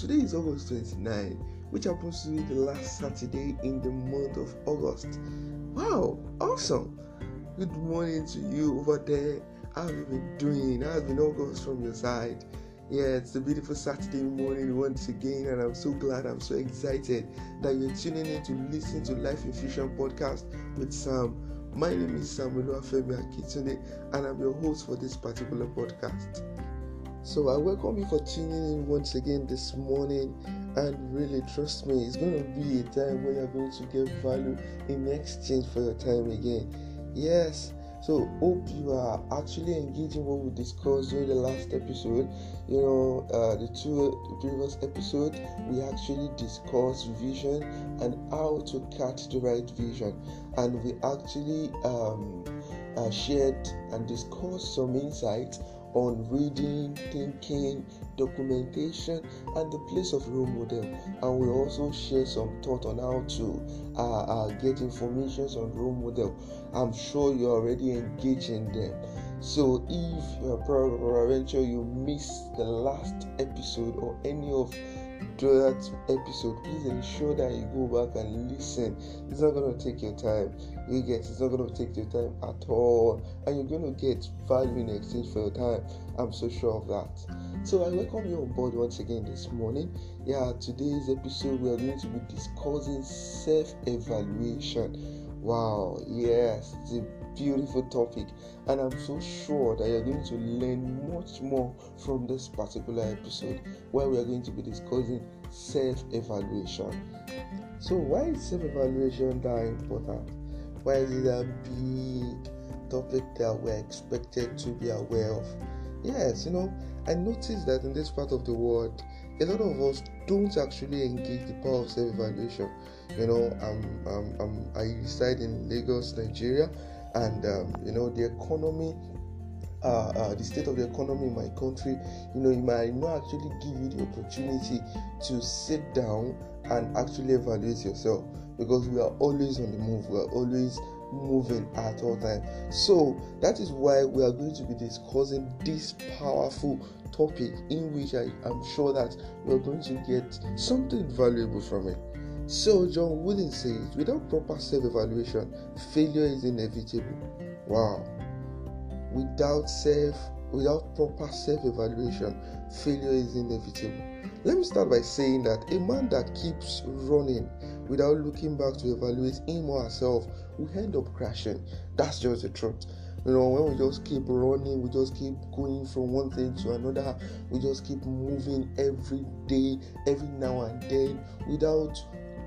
today is August 29, which happens to be the last Saturday in the month of August. Wow, awesome! Good morning to you over there. How have you been doing? How has been August from your side? Yeah, it's a beautiful Saturday morning once again, and I'm so glad, I'm so excited that you're tuning in to listen to Life Infusion podcast with Sam. My name is Samuel Afemi Akintunde, and I'm your host for this particular podcast. So I welcome you for tuning in once again this morning, and really trust me, it's going to be a time where you're going to get value in exchange for your time again. Yes, so hope you are actually engaging what we discussed during the last episode. You know, uh, the two previous episodes we actually discussed vision and how to catch the right vision, and we actually um, uh, shared and discussed some insights on reading, thinking, documentation, and the place of role model. And we also share some thought on how to uh, uh, get information on role model. I'm sure you're already engaging them. So if you're peradventure you missed the last episode or any of that episode, please ensure that you go back and listen. It's not gonna take your time. You get it's not gonna take your time at all, and you're gonna get value in exchange for your time. I'm so sure of that. So I welcome you on board once again this morning. Yeah, today's episode we are going to be discussing self-evaluation. Wow, yes, beautiful topic, and I'm so sure that you're going to learn much more from this particular episode where we are going to be discussing self evaluation. So, why is self evaluation that important? Why is it a big topic that we're expected to be aware of? Yes, you know, I noticed that in this part of the world, a lot of us don't actually engage the power of self evaluation. You know, I'm, I'm, I'm, I reside in Lagos, Nigeria, and um, you know the economy uh, uh, the state of the economy in my country, you know, it might not actually give you the opportunity to sit down and actually evaluate yourself because we are always on the move, we are always moving at all times. So that is why we are going to be discussing this powerful topic in which I am sure that we are going to get something valuable from it. So, John Wooden says, without proper self evaluation, failure is inevitable. Wow. Without self, without proper self evaluation, failure is inevitable. Let me start by saying that a man that keeps running without looking back to evaluate him or herself will end up crashing. That's just the truth. You know, when we just keep running, we just keep going from one thing to another, we just keep moving every day, every now and then without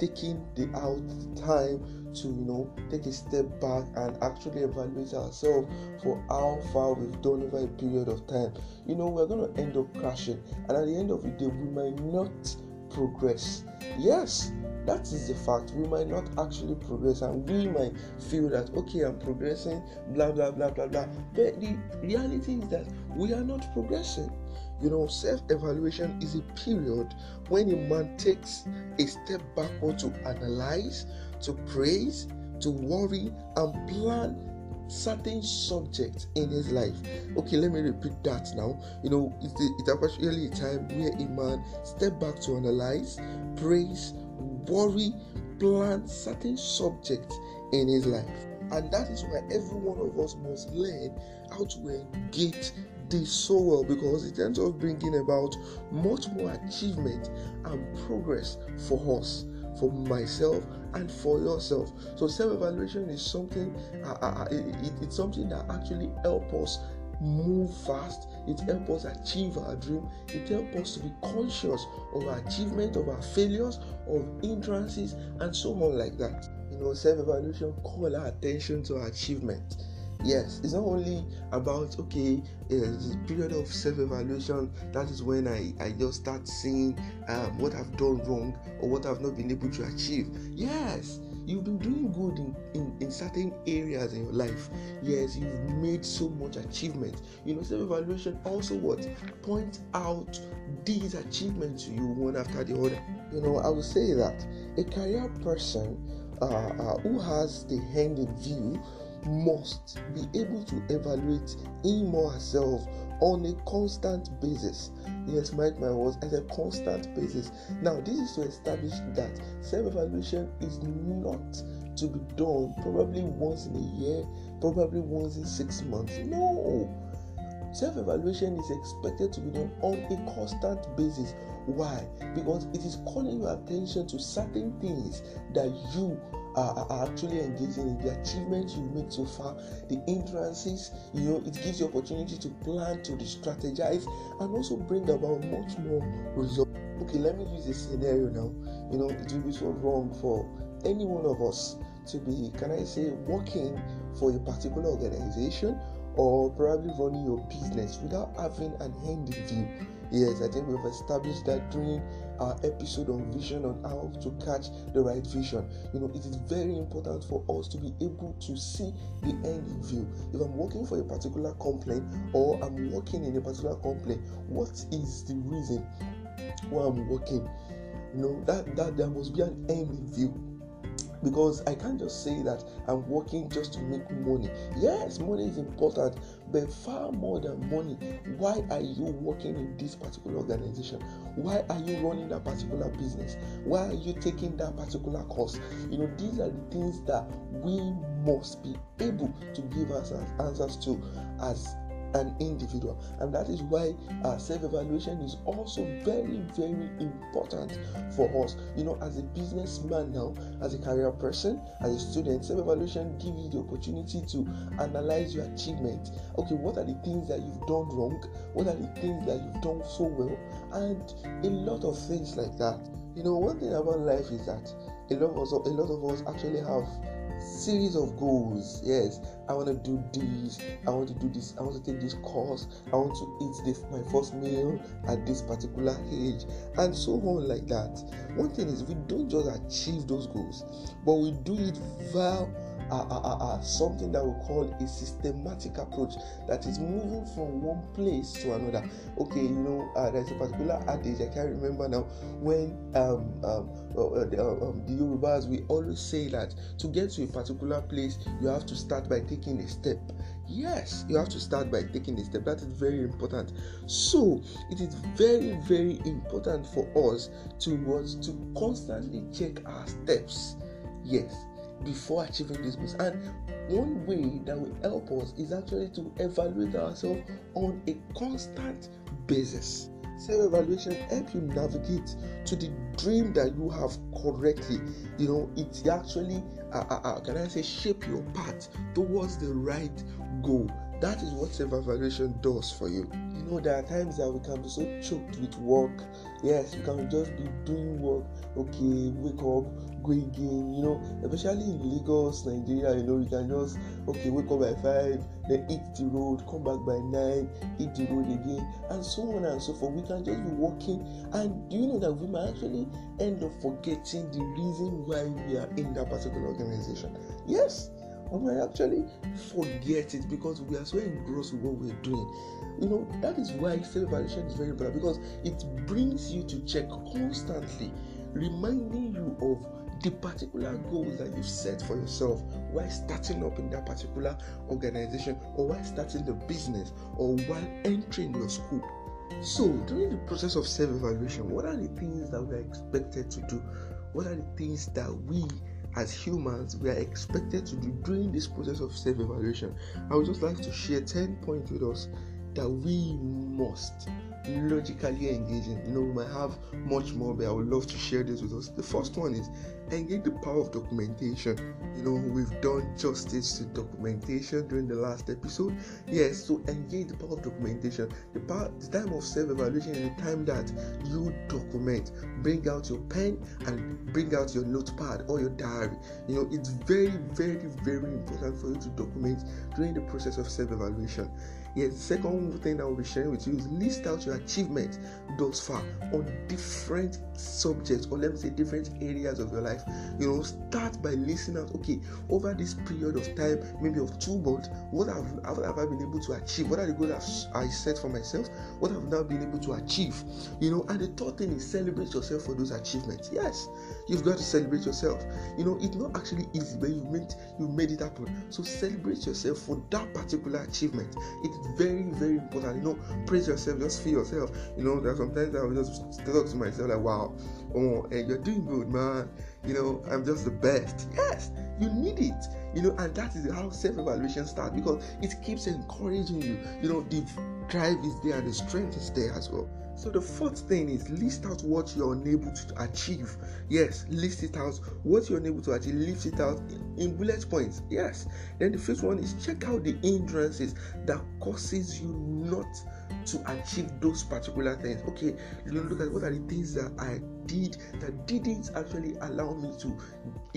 taking the out time to you know take a step back and actually evaluate ourselves for how far we've done over a period of time. You know we're going to end up crashing and at the end of the day we might not progress. Yes that is the fact. We might not actually progress and we might feel that okay i'm progressing blah blah blah blah blah. But the reality is that we are not progressing you know, self evaluation is a period when a man takes a step backward to analyze, to praise, to worry, and plan certain subjects in his life. Okay, let me repeat that now. You know, it's, a, it's actually a time where a man step back to analyze, praise, worry, plan certain subjects in his life. And that is why every one of us must learn how to engage this so well because it ends up bringing about much more achievement and progress for us for myself and for yourself. So self-evaluation is something uh, uh, uh it, it, it's something that actually helps us move fast. It helps us achieve our dream. It helps us to be conscious of our achievement of our failures of hindrances and so on like that. You know self-evaluation call our attention to our achievement yes it's not only about okay uh, period of self-evaluation that is when i i just start seeing um, what i've done wrong or what i've not been able to achieve. Yes you've been doing good in, in, in certain areas in your life. Yes you've made so much achievement. You know self-evaluation also what? Point out these achievements to you one after the other. You know i would say that a career person uh, uh, who has the in view must be able to evaluate him or herself on a constant basis. Yes, mark my words, as a constant basis. Now, this is to establish that self evaluation is not to be done probably once in a year, probably once in six months. No. Self evaluation is expected to be done on a constant basis. Why? Because it is calling your attention to certain things that you are, are, actually engaging in the achievements you've made so far, the entrances, you know, it gives you opportunity to plan, to strategize, and also bring about much more results. Okay, let me use a scenario now. You know, it will be so wrong for any one of us to be, can I say, working for a particular organization or probably running your business without having an end in view. Yes, I think we've established that during our episode on vision on how to catch the right vision. You know, it is very important for us to be able to see the end in view. If I'm working for a particular complaint or I'm working in a particular complaint, what is the reason why I'm working? You know, that that there must be an end in view because I can't just say that I'm working just to make money. Yes, money is important, but far more than money, why are you working in this particular organization? Why are you running that particular business? Why are you taking that particular course? You know, these are the things that we must be able to give us answers to as an individual. And that is why uh, self-evaluation is also very very important for us. You know as a businessman now as a career person as a student self-evaluation gives you the opportunity to analyze your achievement. Okay what are the things that you've done wrong? What are the things that you've done so well? And a lot of things like that. You know one thing about life is that a lot of us a lot of us actually have series of goals. Yes, I want to do this. I want to do this. I want to take this course. I want to eat my first meal at this particular age, and so on like that. One thing is we don't just achieve those goals, but we do it via uh, uh, uh, something that we call a systematic approach that is moving from one place to another. Okay, you know, uh, there's a particular adage I can't remember now when um, um, uh, the, uh, um, the Yorubas we always say that to get to a particular place you have to start by taking a step. Yes, you have to start by taking a step. That is very important. So it is very, very important for us to to constantly check our steps. Yes, before achieving this goals. And one way that will help us is actually to evaluate ourselves on a constant basis. Self evaluation help you navigate to the dream that you have correctly. You know, it actually, uh, uh, uh, can I say, shape your path towards the right goal. That is what self evaluation does for you. You know, there are times that we can be so choked with work. Yes, we can just be doing work. Okay, wake up, go again. You know, especially in Lagos, Nigeria. You know, you can just okay wake up by five, then eat the road, come back by nine, eat the road again, and so on and so forth. We can just be walking, and do you know that we might actually end up forgetting the reason why we are in that particular organization? Yes we might actually forget it because we are so engrossed with what we're doing. You know, that is why self evaluation is very important because it brings you to check constantly, reminding you of the particular goals that you've set for yourself while starting up in that particular organization or while starting the business or while entering your school. So, during the process of self evaluation, what are the things that we are expected to do? What are the things that we as humans we are expected to do during this process of self evaluation. I would just like to share 10 points with us that we must logically engaging. You know, we might have much more, but I would love to share this with us. The first one is engage the power of documentation. You know, we've done justice to documentation during the last episode. Yes, so engage the power of documentation. The power, the time of self-evaluation is the time that you document. Bring out your pen and bring out your notepad or your diary. You know, it's very, very, very important for you to document during the process of self-evaluation. Yes, the second thing I will be sharing with you is list out your achievements thus far on different subjects or let me say different areas of your life. You know, start by listing out, okay, over this period of time, maybe of two months, what have, have I been able to achieve? What are the goals I set for myself? What have I now been able to achieve? You know, and the third thing is celebrate yourself for those achievements. Yes, you've got to celebrate yourself. You know, it's not actually easy, but you made you made it happen. So celebrate yourself for that particular achievement. It's very, very important. You know, praise yourself, just feel yourself. You know, that sometimes I will just talk to myself like, wow, oh, and you're doing good, man. You know, I'm just the best. Yes, you need it. You know, and that is how self-evaluation starts because it keeps encouraging you. You know, the drive is there and the strength is there as well. So the fourth thing is list out what you're unable to achieve. Yes, list it out. What you're unable to achieve, list it out in bullet points. Yes. Then the fifth one is check out the hindrances that causes you not to achieve those particular things. Okay, look at what are the things that I did that didn't actually allow me to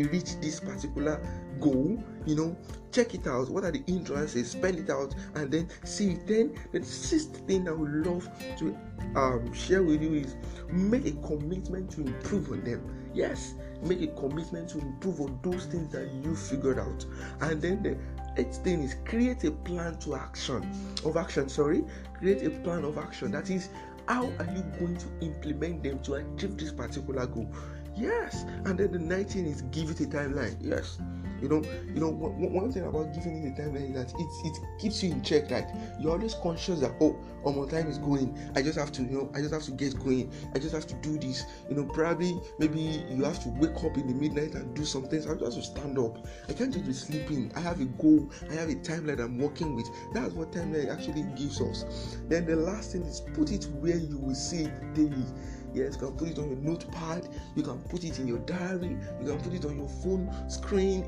reach this particular goal. You know, check it out. What are the hindrances? Spell it out and then see. Then the sixth thing I would love to um, share with you is make a commitment to improve on them. Yes, make a commitment to improve on those things that you figured out. And then the eighth thing is create a plan to action of action. Sorry, create a plan of action. That is, how are you going to implement them to achieve this particular goal? Yes, and then the 19 is give it a timeline. Yes, you know, you know, one, thing about giving it a timeline is that it it keeps you in check. Like you're always conscious that oh, oh, my time is going. I just have to, you know, I just have to get going. I just have to do this. You know, probably maybe you have to wake up in the midnight and do some things. I just have to stand up. I can't just be sleeping. I have a goal. I have a timeline I'm working with. That's what timeline actually gives us. Then the last thing is put it where you will see it daily. Yes, you can put it on your notepad, you can put it in your diary, you can put it on your phone screen,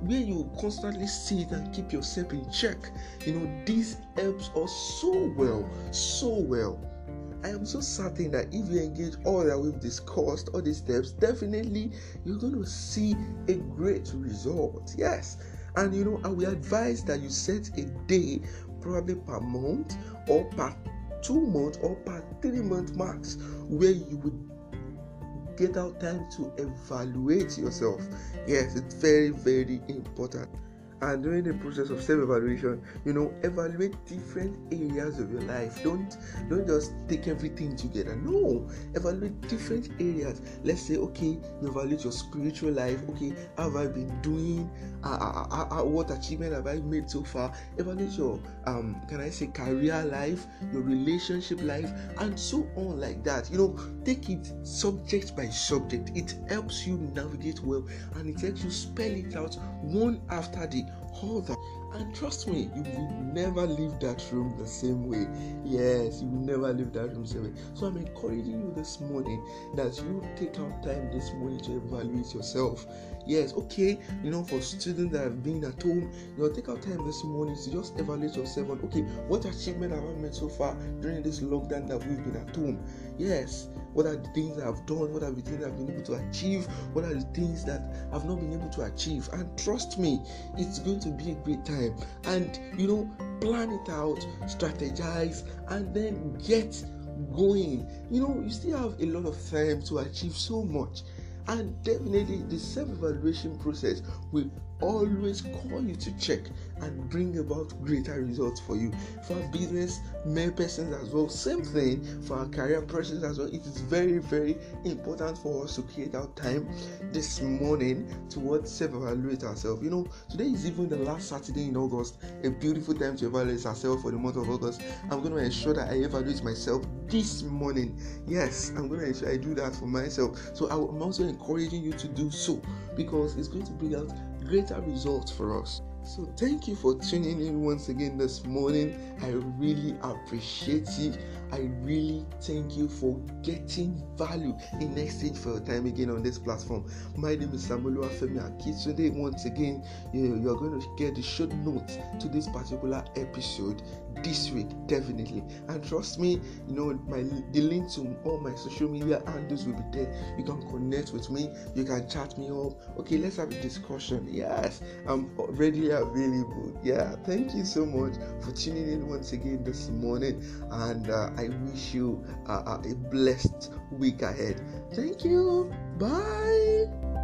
where you constantly sit and keep yourself in check. You know, this helps us so well, so well. I am so certain that if you engage all that we've discussed, all these steps, definitely you're going to see a great result. Yes. And you know, I will advise that you set a day, probably per month or per two month or per three month marks where you would get out time to evaluate yourself. Yes, it's very, very important and during the process of self-evaluation you know evaluate different areas of your life. Don't don't just take everything together. No evaluate different areas. Let's say okay you evaluate your spiritual life. Okay how have i been doing? Uh, uh, uh, uh, what achievement have i made so far? Evaluate your um can i say career life your relationship life and so on like that. You know take it subject by subject. It helps you navigate well and it helps you spell it out one after the hold that. And trust me, you will never leave that room the same way. Yes, you will never leave that room the same way. So I'm encouraging you this morning that you take out time this morning to evaluate yourself. Yes, okay, you know, for students that have been at home, you know, take out time this morning to just evaluate yourself on okay, what achievement have I made so far during this lockdown that we've been at home? Yes, what are the things I've done? What are the things I've been able to achieve? What are the things that I've not been able to achieve? And trust me, it's going to be a great time. And you know, plan it out, strategize, and then get going. You know, you still have a lot of time to achieve so much. And definitely, the self evaluation process will always call you to check and bring about greater results for you. For our business men persons as well, same thing for our career persons as well. It is very, very important for us to create our time this morning towards self-evaluate ourselves. You know, today is even the last Saturday in August, a beautiful time to evaluate ourselves for the month of August. I'm going to ensure that I evaluate myself this morning. Yes, I'm going to ensure I do that for myself. So I'm also encouraging you to do so because it's going to bring out greater results for us. So, thank you for tuning in once again this morning. I really appreciate it. I really thank you for getting value in exchange for your time again on this platform. My name is Samuel Afemi Today, Once again, you, are going to get the short notes to this particular episode this week definitely. And trust me you know my the link to all my social media handles will be there. You can connect with me. You can chat me up. Okay let's have a discussion. Yes i'm readily available. Yeah thank you so much for tuning in once again this morning. And uh, i wish you a blessed week ahead. Thank you. Bye